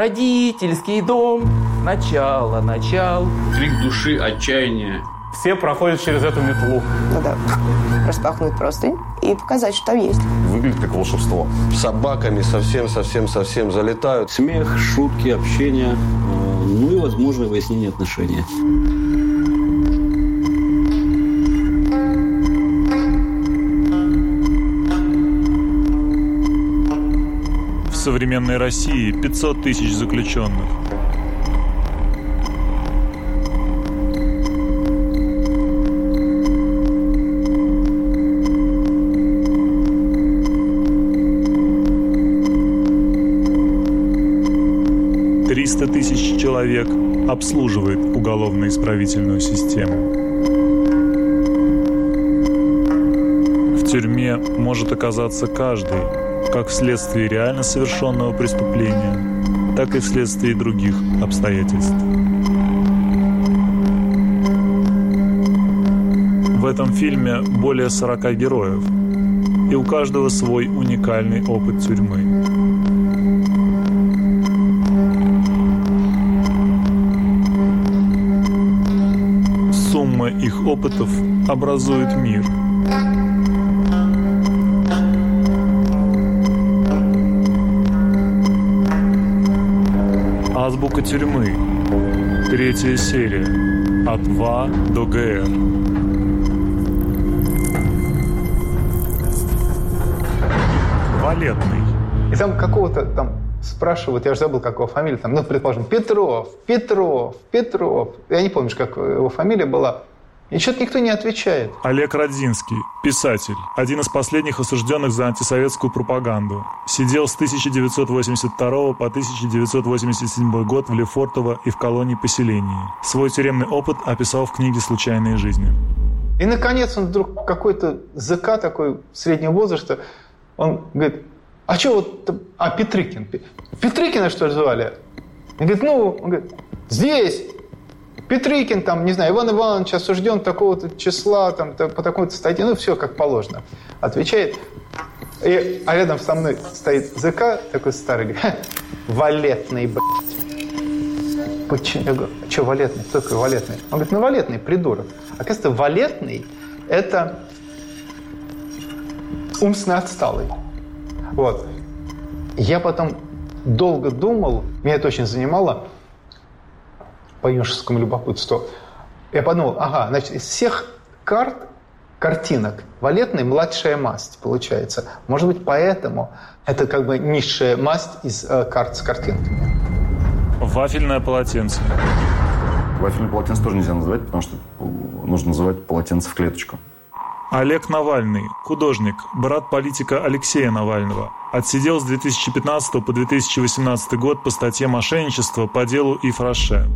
Родительский дом, начало, начал. Крик души, отчаяние. Все проходят через эту метлу. Надо распахнуть простынь и показать, что там есть. Выглядит как волшебство. Собаками совсем-совсем-совсем залетают. Смех, шутки, общение, э, ну и, возможно, выяснение отношений. Современной России 500 тысяч заключенных. Триста тысяч человек обслуживает уголовно-исправительную систему. В тюрьме может оказаться каждый, как вследствие реально совершенного преступления, так и вследствие других обстоятельств. В этом фильме более 40 героев, и у каждого свой уникальный опыт тюрьмы. Сумма их опытов образует мир. Азбука тюрьмы. Третья серия. От ВА до ГР. Валетный. И там какого-то там спрашивают, я уже забыл, как его фамилия, там, ну, предположим, Петров, Петров, Петров. Я не помню, как его фамилия была. И что-то никто не отвечает. Олег Родзинский, писатель, один из последних осужденных за антисоветскую пропаганду. Сидел с 1982 по 1987 год в Лефортово и в колонии поселений. Свой тюремный опыт описал в книге «Случайные жизни». И, наконец, он вдруг какой-то ЗК такой среднего возраста, он говорит, а что вот, а Петрыкин, Петрыкина что ли звали? Он говорит, ну, он говорит, здесь, Петрыкин, там, не знаю, Иван Иванович осужден такого-то числа, там, по такой-то статье, ну, все как положено. Отвечает, и, а рядом со мной стоит ЗК, такой старый, говорит, валетный, блядь. Почему? Я говорю, а что валетный? Кто такой валетный? Он говорит, ну, валетный, придурок. Оказывается, валетный – это умственно отсталый. Вот. Я потом долго думал, меня это очень занимало, по юношескому любопытству. Я подумал, ага, значит, из всех карт, картинок, валетный младшая масть получается. Может быть, поэтому это как бы низшая масть из э, карт с картинками. Вафельное полотенце. Вафельное полотенце тоже нельзя называть, потому что нужно называть полотенце в клеточку. Олег Навальный, художник, брат политика Алексея Навального, отсидел с 2015 по 2018 год по статье «Мошенничество» по делу Ифраше.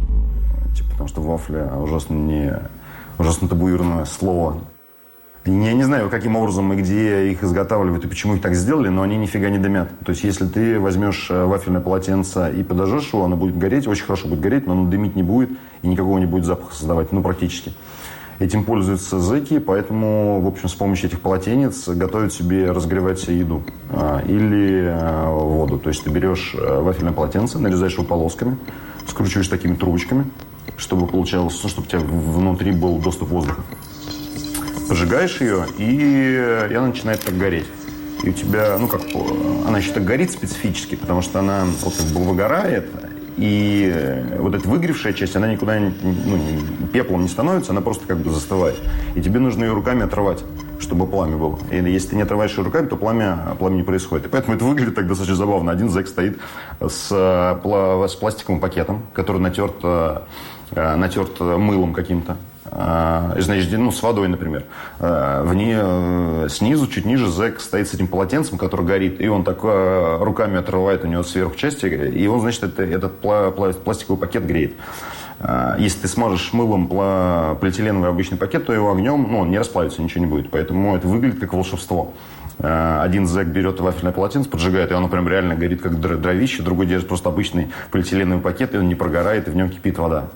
Типа, потому что вафля ужасно не ужасно табуированное слово. Я не знаю, каким образом и где их изготавливают и почему их так сделали, но они нифига не дымят. То есть, если ты возьмешь вафельное полотенце и подожжешь его, оно будет гореть, очень хорошо будет гореть, но оно дымить не будет и никакого не будет запаха создавать, ну, практически. Этим пользуются зэки, поэтому, в общем, с помощью этих полотенец готовят себе, разогревать себе еду а, или а, воду. То есть ты берешь вафельное полотенце, нарезаешь его полосками, скручиваешь такими трубочками, чтобы получалось, ну, чтобы у тебя внутри был доступ воздуха. Поджигаешь ее, и, и она начинает так гореть. И у тебя, ну как, она еще так горит специфически, потому что она вот как бы выгорает, и вот эта выгревшая часть, она никуда ну, пеплом не становится, она просто как бы застывает. И тебе нужно ее руками отрывать, чтобы пламя было. И если ты не отрываешь ее руками, то пламя, пламя не происходит. И поэтому это выглядит так достаточно забавно. Один зэк стоит с, с пластиковым пакетом, который натерт, натерт мылом каким-то. Значит, ну, с водой, например. В ней, снизу, чуть ниже, зэк стоит с этим полотенцем, который горит, и он так руками отрывает у него сверху части, и он, значит, это, этот пластиковый пакет греет. Если ты сможешь мылом полиэтиленовый обычный пакет, то его огнем, ну, он не расплавится, ничего не будет. Поэтому это выглядит как волшебство. Один зэк берет вафельное полотенце, поджигает, и оно прям реально горит как дровище. Другой держит просто обычный полиэтиленовый пакет, и он не прогорает, и в нем кипит вода.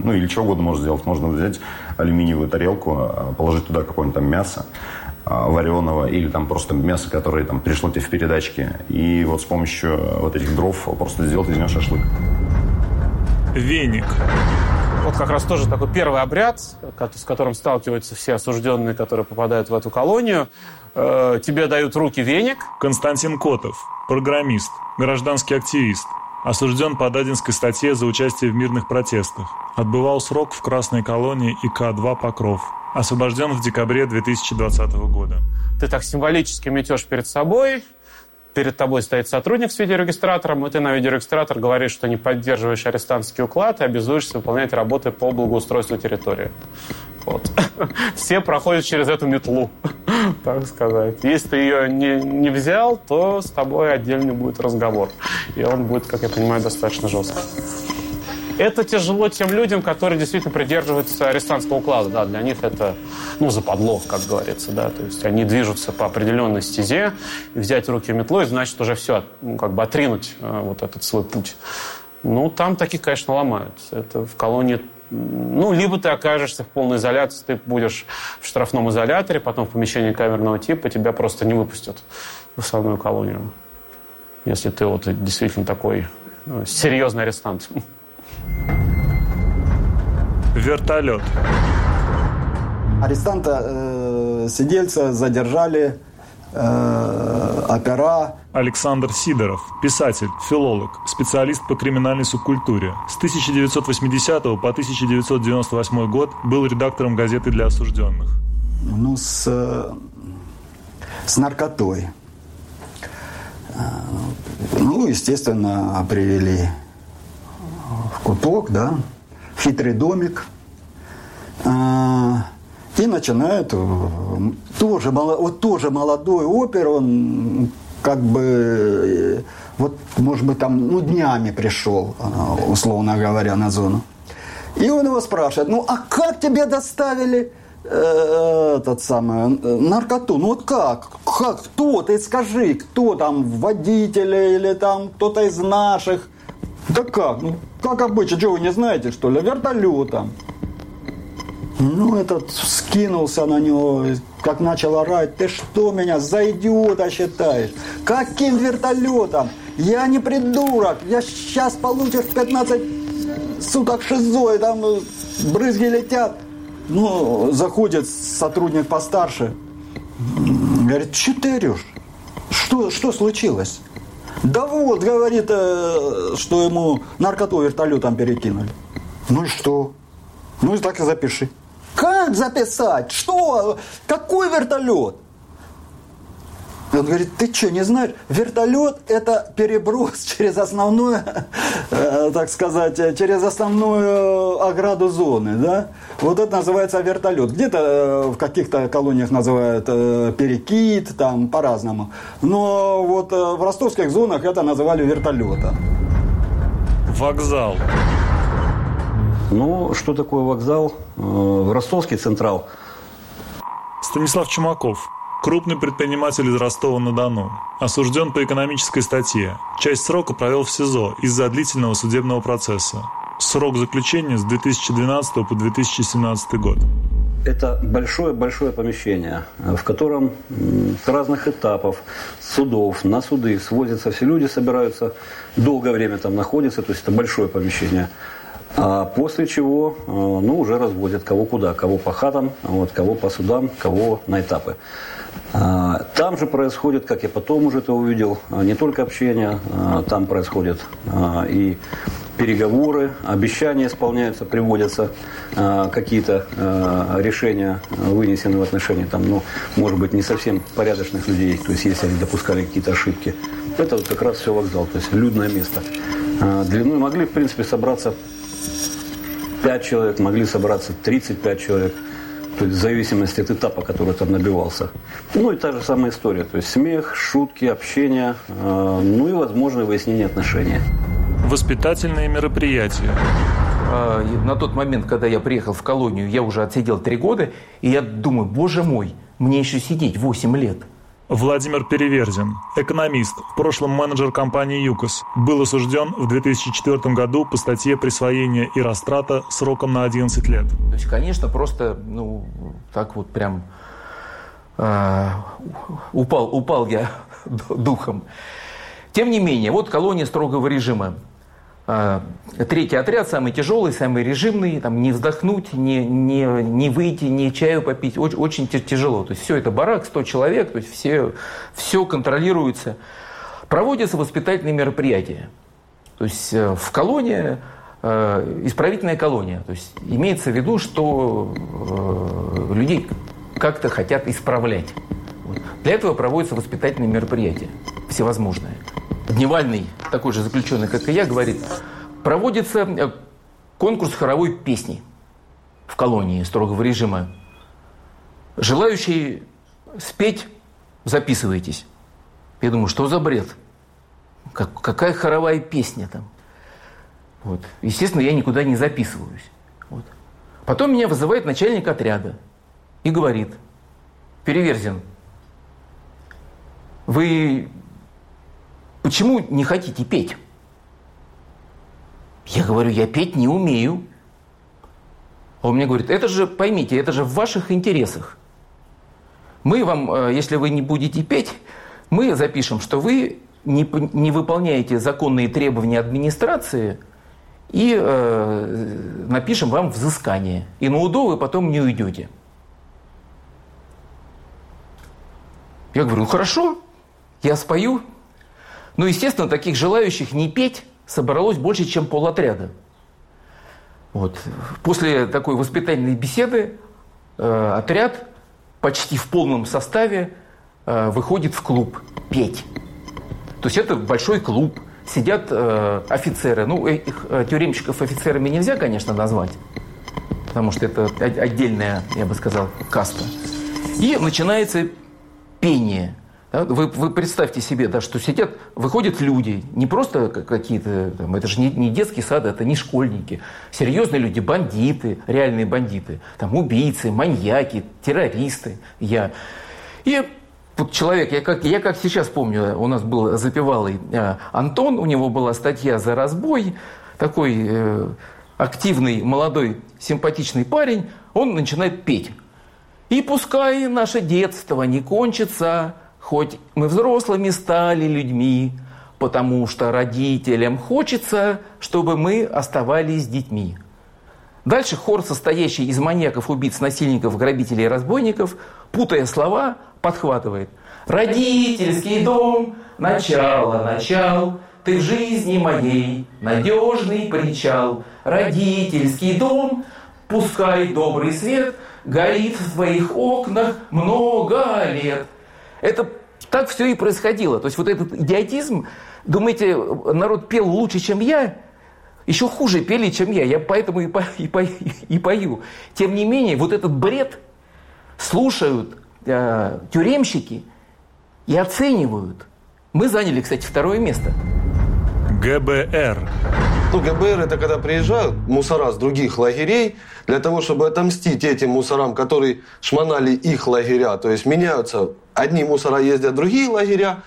Ну или что угодно можно сделать. Можно взять алюминиевую тарелку, положить туда какое-нибудь там мясо, вареного или там просто мясо, которое там пришло тебе в передачке. И вот с помощью вот этих дров просто сделать из него шашлык. Веник. Вот как раз тоже такой первый обряд, с которым сталкиваются все осужденные, которые попадают в эту колонию. Э, тебе дают руки веник. Константин Котов, программист, гражданский активист. Осужден по Дадинской статье за участие в мирных протестах. Отбывал срок в Красной колонии ИК-2 «Покров». Освобожден в декабре 2020 года. Ты так символически метешь перед собой, перед тобой стоит сотрудник с видеорегистратором, и ты на видеорегистратор говоришь, что не поддерживаешь арестантский уклад и обязуешься выполнять работы по благоустройству территории. Вот. Все проходят через эту метлу, так сказать. Если ты ее не, не взял, то с тобой отдельный будет разговор. И он будет, как я понимаю, достаточно жесткий. Это тяжело тем людям, которые действительно придерживаются арестантского уклада. Да, для них это, ну, западло, как говорится, да. То есть они движутся по определенной стезе, и взять руки метлой, значит уже все, ну, как бы отринуть э, вот этот свой путь. Ну, там таких, конечно, ломают. Это в колонии ну, либо ты окажешься в полной изоляции, ты будешь в штрафном изоляторе, потом в помещении камерного типа, тебя просто не выпустят в основную колонию. Если ты вот действительно такой ну, серьезный арестант. Вертолет. Арестанта, э, сидельца задержали, э, опера. Александр Сидоров, писатель, филолог, специалист по криминальной субкультуре. С 1980 по 1998 год был редактором газеты для осужденных. Ну, с, с наркотой. Э, ну, естественно, привели в куток, да, в хитрый домик. А, и начинают э, тоже, вот тоже молодой опер, он как бы, э, вот, может быть, там, ну, днями пришел, э, условно говоря, на зону. И он его спрашивает, ну, а как тебе доставили э, этот самый, наркоту? Ну, вот как? Как? Кто? Ты скажи, кто там, водитель или там кто-то из наших? Да как? Ну, как обычно, что вы не знаете, что ли? Вертолетом. Ну, этот скинулся на него, как начал орать. Ты что меня за идиота считаешь? Каким вертолетом? Я не придурок. Я сейчас получишь 15 суток шизо, и там брызги летят. Ну, заходит сотрудник постарше. Говорит, что ты орешь? Что, что случилось? Да вот, говорит, э, что ему наркоту вертолетом перекинули. Ну и что? Ну и так и запиши. Как записать? Что? Какой вертолет? Он говорит, ты что, не знаешь? Вертолет – это переброс через основную, э, так сказать, через основную ограду зоны, да? Вот это называется вертолет. Где-то э, в каких-то колониях называют э, перекид, там по-разному. Но вот в ростовских зонах это называли вертолетом. Вокзал. Ну, что такое вокзал? В ростовский централ. Станислав Чумаков, Крупный предприниматель из Ростова-на-Дону. Осужден по экономической статье. Часть срока провел в СИЗО из-за длительного судебного процесса. Срок заключения с 2012 по 2017 год. Это большое-большое помещение, в котором с разных этапов судов, на суды свозятся все люди, собираются, долгое время там находятся, то есть это большое помещение. А после чего, э, ну, уже разводят кого куда, кого по хатам, вот, кого по судам, кого на этапы. А, там же происходит, как я потом уже это увидел, а, не только общение, а, там происходят и переговоры, обещания исполняются, приводятся какие-то решения вынесены в отношении, там, ну, может быть, не совсем порядочных людей, то есть если они допускали какие-то ошибки. Это вот как раз все вокзал, то есть людное место. Длиной могли, в принципе, собраться 5 человек, могли собраться 35 человек – то есть в зависимости от этапа, который там набивался. Ну и та же самая история, то есть смех, шутки, общение, э, ну и возможное выяснение отношений. Воспитательные мероприятия. А, на тот момент, когда я приехал в колонию, я уже отсидел три года, и я думаю, боже мой, мне еще сидеть 8 лет – Владимир Переверзин, экономист, в прошлом менеджер компании «ЮКОС», был осужден в 2004 году по статье «Присвоение и растрата» сроком на 11 лет. То есть, конечно, просто, ну, так вот прям э, упал, упал я духом. Тем не менее, вот колония строгого режима. Э, третий отряд, самый тяжелый, самый режимный, там не вздохнуть, не, не, не выйти, не чаю попить, очень, очень тяжело. То есть все это барак, 100 человек, то есть все, все контролируется. Проводятся воспитательные мероприятия. То есть э, в колонии э, исправительная колония. То есть имеется в виду, что э, людей как-то хотят исправлять. Для этого проводятся воспитательные мероприятия, всевозможные. Дневальный, такой же заключенный, как и я, говорит, проводится э, конкурс хоровой песни в колонии строгого режима. Желающие спеть, записывайтесь. Я думаю, что за бред? Как, какая хоровая песня там? Вот. Естественно, я никуда не записываюсь. Вот. Потом меня вызывает начальник отряда и говорит, Переверзин, вы почему не хотите петь? Я говорю, я петь не умею. А он мне говорит, это же, поймите, это же в ваших интересах. Мы вам, э, если вы не будете петь, мы запишем, что вы не, не выполняете законные требования администрации и э, напишем вам взыскание. И на УДО вы потом не уйдете. Я говорю, ну хорошо, я спою. Ну, естественно, таких желающих не петь собралось больше, чем полотряда. Вот. После такой воспитательной беседы э, отряд почти в полном составе э, выходит в клуб петь. То есть это большой клуб, сидят э, офицеры. Ну, их э, тюремщиков офицерами нельзя, конечно, назвать, потому что это отдельная, я бы сказал, каста. И начинается пение. Вы, вы представьте себе, да, что сидят, выходят люди, не просто какие-то, там, это же не, не детский сад, это не школьники, серьезные люди, бандиты, реальные бандиты, там убийцы, маньяки, террористы, я. И вот человек, я как, я как сейчас помню, у нас был запевалый э, Антон, у него была статья за разбой, такой э, активный, молодой, симпатичный парень, он начинает петь. И пускай наше детство не кончится, хоть мы взрослыми стали людьми, потому что родителям хочется, чтобы мы оставались детьми. Дальше хор, состоящий из маньяков, убийц, насильников, грабителей и разбойников, путая слова, подхватывает. Родительский дом, начало, начал, ты в жизни моей надежный причал. Родительский дом, пускай добрый свет – горит в твоих окнах много лет. Это так все и происходило. То есть вот этот идиотизм, думаете, народ пел лучше, чем я? Еще хуже пели, чем я. Я поэтому и, по, и, по, и пою. Тем не менее, вот этот бред слушают э, тюремщики и оценивают. Мы заняли, кстати, второе место. ГБР. Ну, ГБР это когда приезжают мусора с других лагерей для того, чтобы отомстить этим мусорам, которые шмонали их лагеря. То есть меняются, одни мусора ездят, другие лагеря.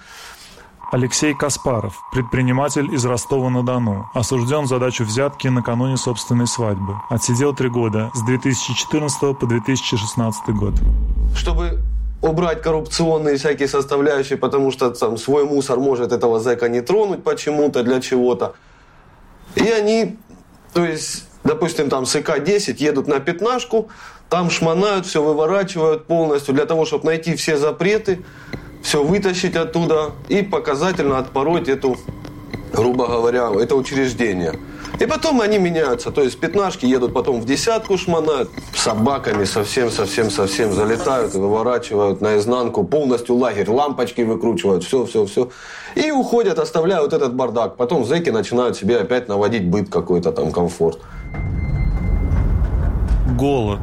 Алексей Каспаров, предприниматель из Ростова-на-Дону, осужден за дачу взятки накануне собственной свадьбы. Отсидел три года, с 2014 по 2016 год. Чтобы убрать коррупционные всякие составляющие, потому что там свой мусор может этого зэка не тронуть почему-то, для чего-то. И они, то есть, допустим, там с ИК-10 едут на пятнашку, там шмонают, все выворачивают полностью для того, чтобы найти все запреты, все вытащить оттуда и показательно отпороть эту, грубо говоря, это учреждение. И потом они меняются. То есть пятнашки едут потом в десятку шмонают, собаками совсем-совсем-совсем залетают выворачивают наизнанку полностью лагерь, лампочки выкручивают, все-все-все. И уходят, оставляют этот бардак. Потом зэки начинают себе опять наводить быт какой-то там, комфорт. Голод.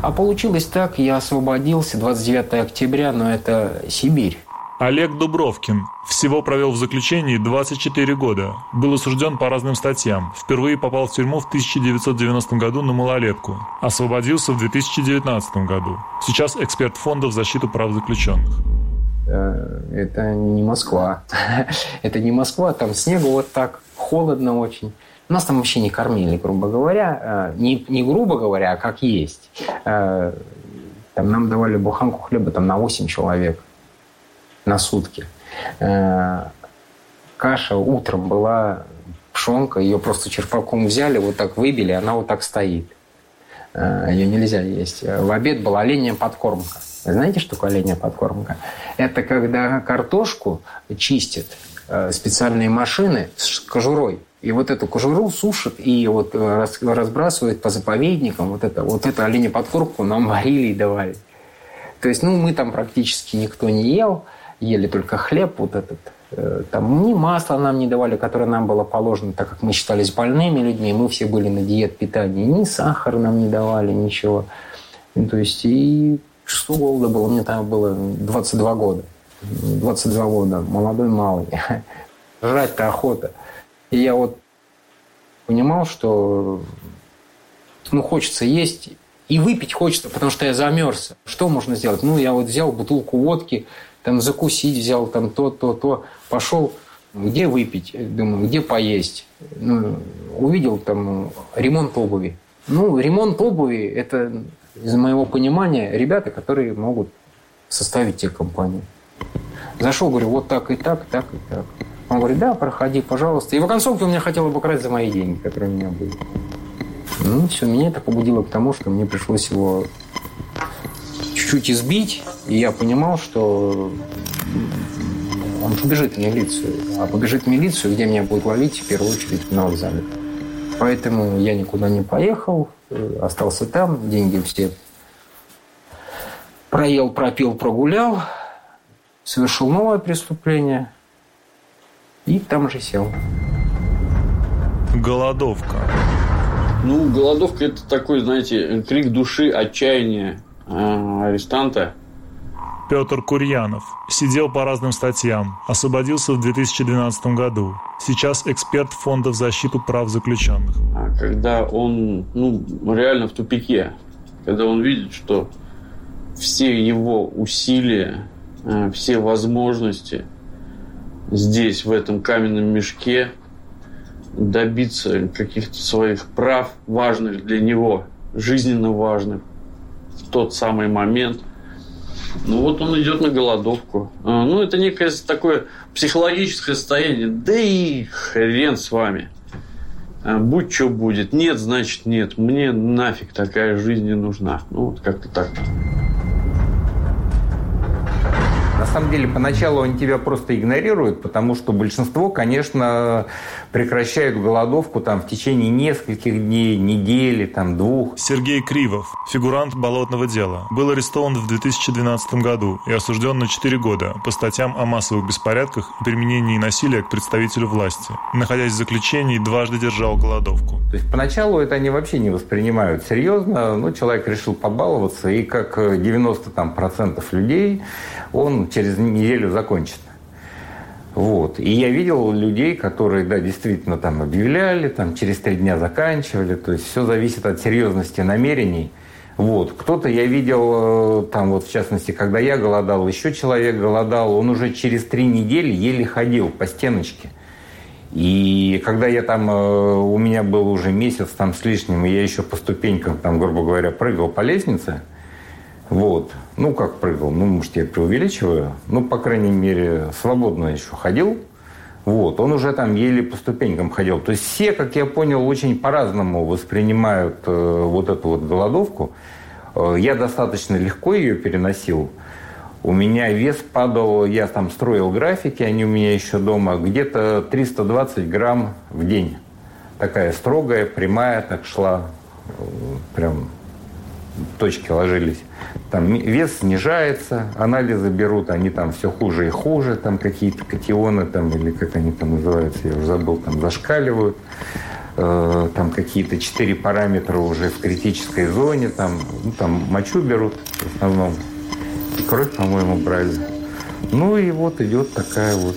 А получилось так, я освободился 29 октября, но это Сибирь. Олег Дубровкин. Всего провел в заключении 24 года. Был осужден по разным статьям. Впервые попал в тюрьму в 1990 году на малолетку. Освободился в 2019 году. Сейчас эксперт фонда в защиту прав заключенных. Э, это не Москва. Это не Москва, там снега вот так, холодно очень. Нас там вообще не кормили, грубо говоря. Э, не, не грубо говоря, а как есть. Э, Там нам давали буханку хлеба там на 8 человек на сутки. Э, каша утром была пшенка, ее просто черпаком взяли, вот так выбили, она вот так стоит. Ее нельзя есть. В обед была оленья подкормка. Знаете, что такое оленья подкормка? Это когда картошку чистят специальные машины с кожурой. И вот эту кожуру сушат и вот э, разбрасывают по заповедникам. Вот это, вот это оленя подкормку нам варили и давали. То есть, ну, мы там практически никто не ел, ели только хлеб вот этот. Там ни масла нам не давали, которое нам было положено, так как мы считались больными людьми, мы все были на диет питания, ни сахар нам не давали, ничего. То есть, и что голода было? Мне там было 22 года. 22 года, молодой малый. Жрать-то охота. И я вот понимал, что ну, хочется есть и выпить хочется, потому что я замерз. Что можно сделать? Ну, я вот взял бутылку водки, там закусить взял, там то, то, то. Пошел, где выпить? Думаю, где поесть? Ну, увидел там ремонт обуви. Ну, ремонт обуви – это из моего понимания, ребята, которые могут составить тебе компанию. Зашел, говорю, вот так и так, так и так. Он говорит, да, проходи, пожалуйста. И в оконцовке он меня хотел обыграть за мои деньги, которые у меня были. Ну, все, меня это побудило к тому, что мне пришлось его чуть-чуть избить, и я понимал, что он побежит в милицию. А побежит в милицию, где меня будут ловить, в первую очередь, на вокзале. Поэтому я никуда не поехал, остался там, деньги все проел, пропил, прогулял, совершил новое преступление и там же сел. Голодовка. Ну, голодовка это такой, знаете, крик души, отчаяния э, арестанта. Петр Курьянов. Сидел по разным статьям. Освободился в 2012 году. Сейчас эксперт Фонда в защиту прав заключенных. А когда он ну, реально в тупике, когда он видит, что все его усилия, э, все возможности здесь, в этом каменном мешке, добиться каких-то своих прав, важных для него, жизненно важных, в тот самый момент. Ну вот он идет на голодовку. А, ну это некое такое психологическое состояние. Да и хрен с вами. А, будь что будет. Нет, значит нет. Мне нафиг такая жизнь не нужна. Ну вот как-то так. На самом деле, поначалу они тебя просто игнорируют, потому что большинство, конечно, прекращают голодовку там в течение нескольких дней, недели, там двух. Сергей Кривов, фигурант болотного дела, был арестован в 2012 году и осужден на 4 года по статьям о массовых беспорядках и применении насилия к представителю власти. Находясь в заключении, дважды держал голодовку. То есть поначалу это они вообще не воспринимают серьезно. Ну, человек решил побаловаться, и как 90% там, процентов людей, он через неделю закончит. Вот. И я видел людей, которые, да, действительно там объявляли, там через три дня заканчивали. То есть все зависит от серьезности намерений. Вот. Кто-то я видел, там вот в частности, когда я голодал, еще человек голодал, он уже через три недели еле ходил по стеночке. И когда я там, у меня был уже месяц там с лишним, и я еще по ступенькам, там, грубо говоря, прыгал по лестнице, вот. Ну, как прыгал, ну, может, я преувеличиваю. Ну, по крайней мере, свободно еще ходил. Вот. Он уже там еле по ступенькам ходил. То есть все, как я понял, очень по-разному воспринимают э, вот эту вот голодовку. Э, я достаточно легко ее переносил. У меня вес падал, я там строил графики, они у меня еще дома, где-то 320 грамм в день. Такая строгая, прямая, так шла, э, прям точки ложились. Там вес снижается, анализы берут, они там все хуже и хуже, там какие-то катионы, там, или как они там называются, я уже забыл, там зашкаливают. Э, там какие-то четыре параметра уже в критической зоне, там, ну, там мочу берут в основном. Кровь, по-моему, брали. Ну и вот идет такая вот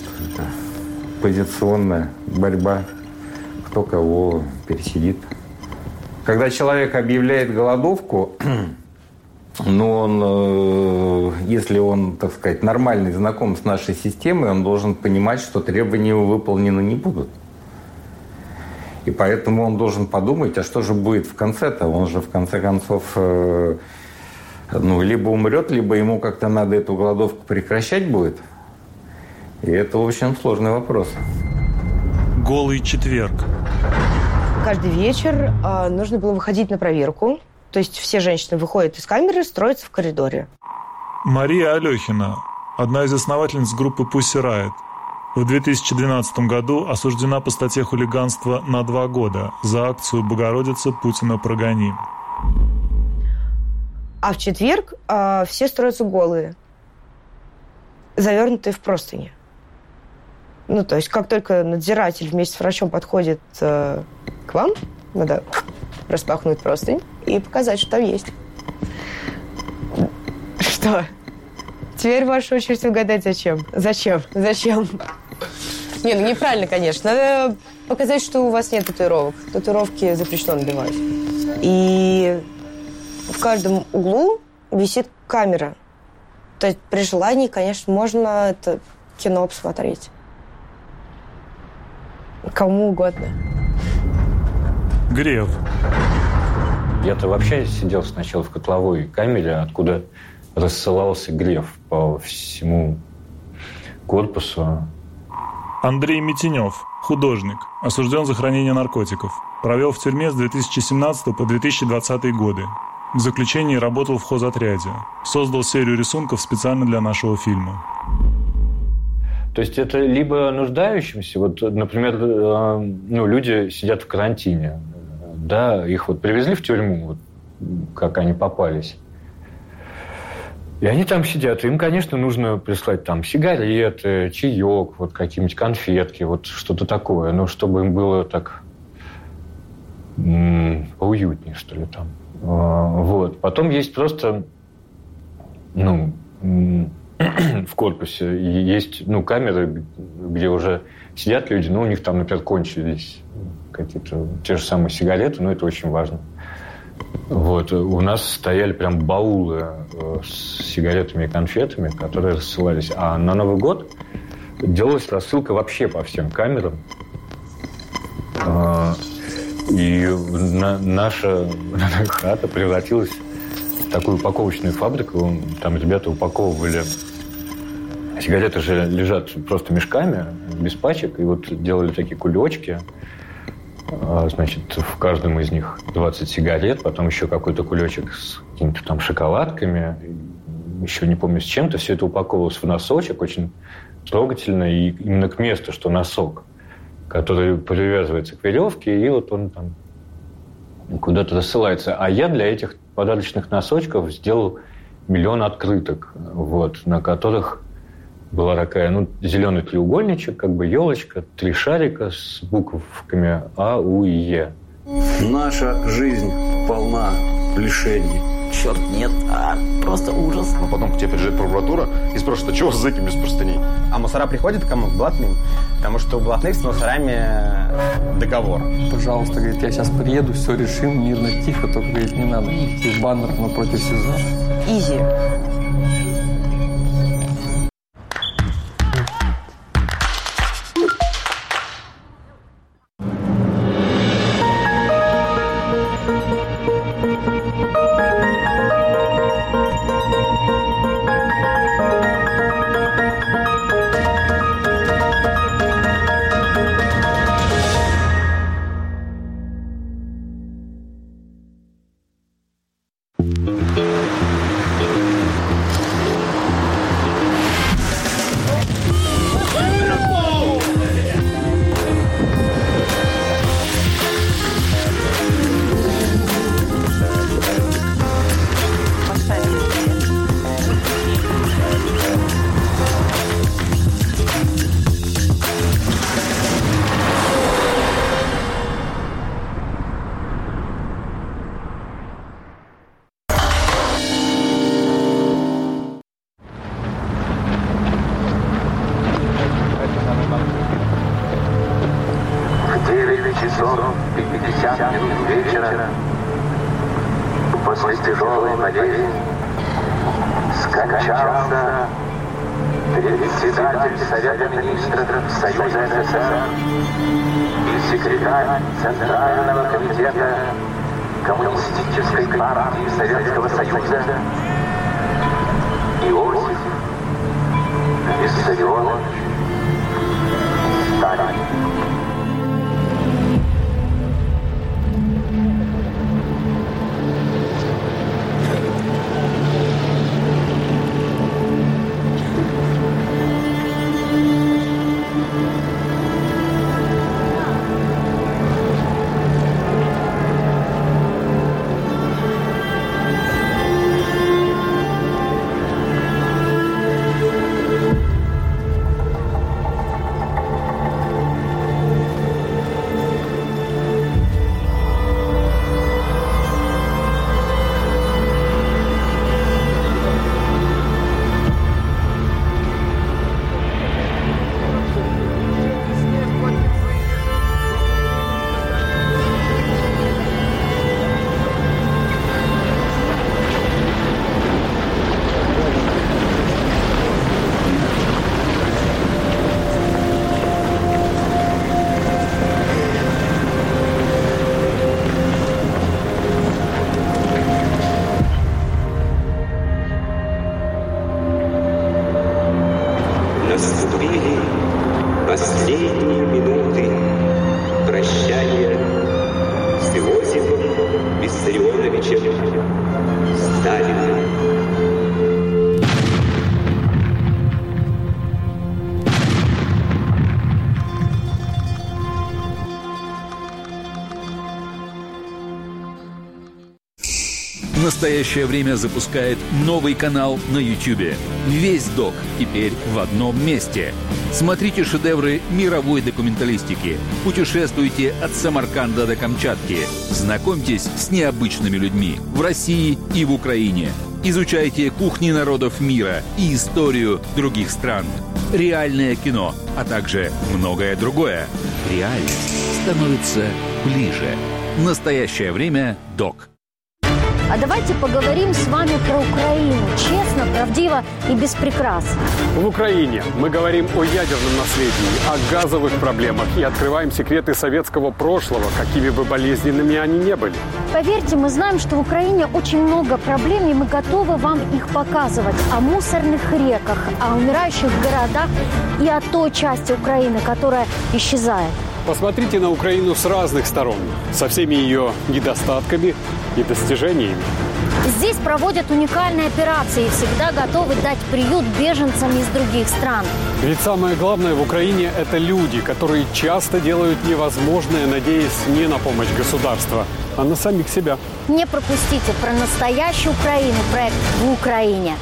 позиционная борьба, кто кого пересидит. Когда человек объявляет голодовку, но он, э, если он, так сказать, нормальный, знаком с нашей системой, он должен понимать, что требования его выполнены не будут. И поэтому он должен подумать, а что же будет в конце-то? Он же, в конце концов, э, ну, либо умрет, либо ему как-то надо эту голодовку прекращать будет. И это, в общем, сложный вопрос. Голый четверг. Каждый вечер э, нужно было выходить на проверку. То есть все женщины выходят из камеры, строятся в коридоре. Мария Алехина, одна из основательниц группы Pussy Riot. В 2012 году осуждена по статье хулиганства на два года за акцию «Богородица Путина прогони». А в четверг э, все строятся голые, завернутые в простыни. Ну, то есть, как только надзиратель вместе с врачом подходит э, к вам, надо распахнуть простынь и показать, что там есть. Что? Теперь ваша очередь угадать, зачем. Зачем? Зачем? Не, ну неправильно, конечно. Надо показать, что у вас нет татуировок. Татуировки запрещено набивать. И в каждом углу висит камера. То есть при желании, конечно, можно это кино посмотреть. Кому угодно. Греф. Я-то вообще сидел сначала в котловой камере, откуда рассылался греф по всему корпусу. Андрей Митинев, художник, осужден за хранение наркотиков. Провел в тюрьме с 2017 по 2020 годы. В заключении работал в хозотряде. Создал серию рисунков специально для нашего фильма. То есть это либо нуждающимся, вот, например, э, ну, люди сидят в карантине, да, их вот привезли в тюрьму, вот, как они попались. И они там сидят. Им, конечно, нужно прислать там сигареты, чаек, вот какие-нибудь конфетки, вот что-то такое. Ну, чтобы им было так поуютнее, что ли, там. А, вот. Потом есть просто, ну, в корпусе есть, ну, камеры, где уже сидят люди, ну, у них там, например, кончились какие-то те же самые сигареты, но это очень важно. Вот. У нас стояли прям баулы э, с сигаретами и конфетами, которые рассылались. А на Новый год делалась рассылка вообще по всем камерам. А, и наша хата превратилась в такую упаковочную фабрику. Там ребята упаковывали Сигареты же лежат просто мешками, без пачек, и вот делали такие кулечки. А, значит, в каждом из них 20 сигарет, потом еще какой-то кулечек с какими-то там шоколадками, еще не помню с чем-то. Все это упаковывалось в носочек, очень трогательно, и именно к месту, что носок, который привязывается к веревке, и вот он там куда-то рассылается. А я для этих подарочных носочков сделал миллион открыток, вот, на которых была такая, ну, зеленый треугольничек, как бы елочка, три шарика с буквами А, У и Е. Наша жизнь полна лишений. Черт, нет, а просто ужас. Но потом к тебе приезжает прокуратура и спрашивает, а чего с этим без простыней? А мусора приходят к кому? К блатным. Потому что у блатных с мусорами договор. Пожалуйста, говорит, я сейчас приеду, все решим, мирно, тихо, только, говорит, не надо идти баннер напротив СИЗО. Изи. Настоящее время запускает новый канал на YouTube. Весь док теперь в одном месте. Смотрите шедевры мировой документалистики. Путешествуйте от Самарканда до Камчатки. Знакомьтесь с необычными людьми в России и в Украине. Изучайте кухни народов мира и историю других стран. Реальное кино, а также многое другое. Реальность становится ближе. Настоящее время док. А давайте поговорим с вами про Украину. Честно, правдиво и без прикрас. В Украине мы говорим о ядерном наследии, о газовых проблемах и открываем секреты советского прошлого, какими бы болезненными они не были. Поверьте, мы знаем, что в Украине очень много проблем, и мы готовы вам их показывать. О мусорных реках, о умирающих городах и о той части Украины, которая исчезает. Посмотрите на Украину с разных сторон, со всеми ее недостатками и достижениями. Здесь проводят уникальные операции и всегда готовы дать приют беженцам из других стран. Ведь самое главное в Украине – это люди, которые часто делают невозможное, надеясь не на помощь государства, а на самих себя. Не пропустите про настоящую Украину проект в Украине.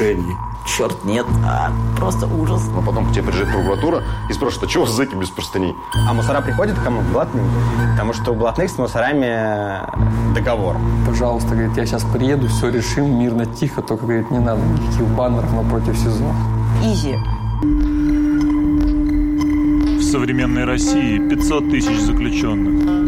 Лишений. Черт, нет, а просто ужас. Но потом к тебе приезжает прокуратура и спрашивает, а чего за этим без простыней? А мусора приходят к кому? К блатным? Потому что у блатных с мусорами договор. Пожалуйста, говорит, я сейчас приеду, все решим, мирно, тихо, только, говорит, не надо никаких баннеров напротив СИЗО. Изи. В современной России 500 тысяч заключенных.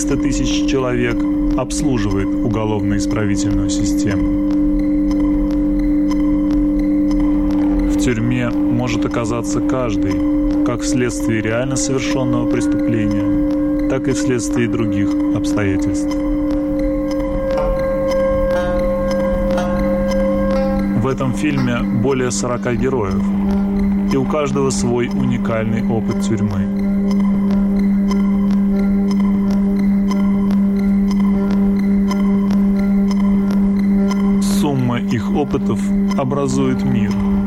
Триста тысяч человек обслуживает уголовно-исправительную систему. В тюрьме может оказаться каждый, как вследствие реально совершенного преступления, так и вследствие других обстоятельств. В этом фильме более 40 героев, и у каждого свой уникальный опыт тюрьмы. Опытов образует мир –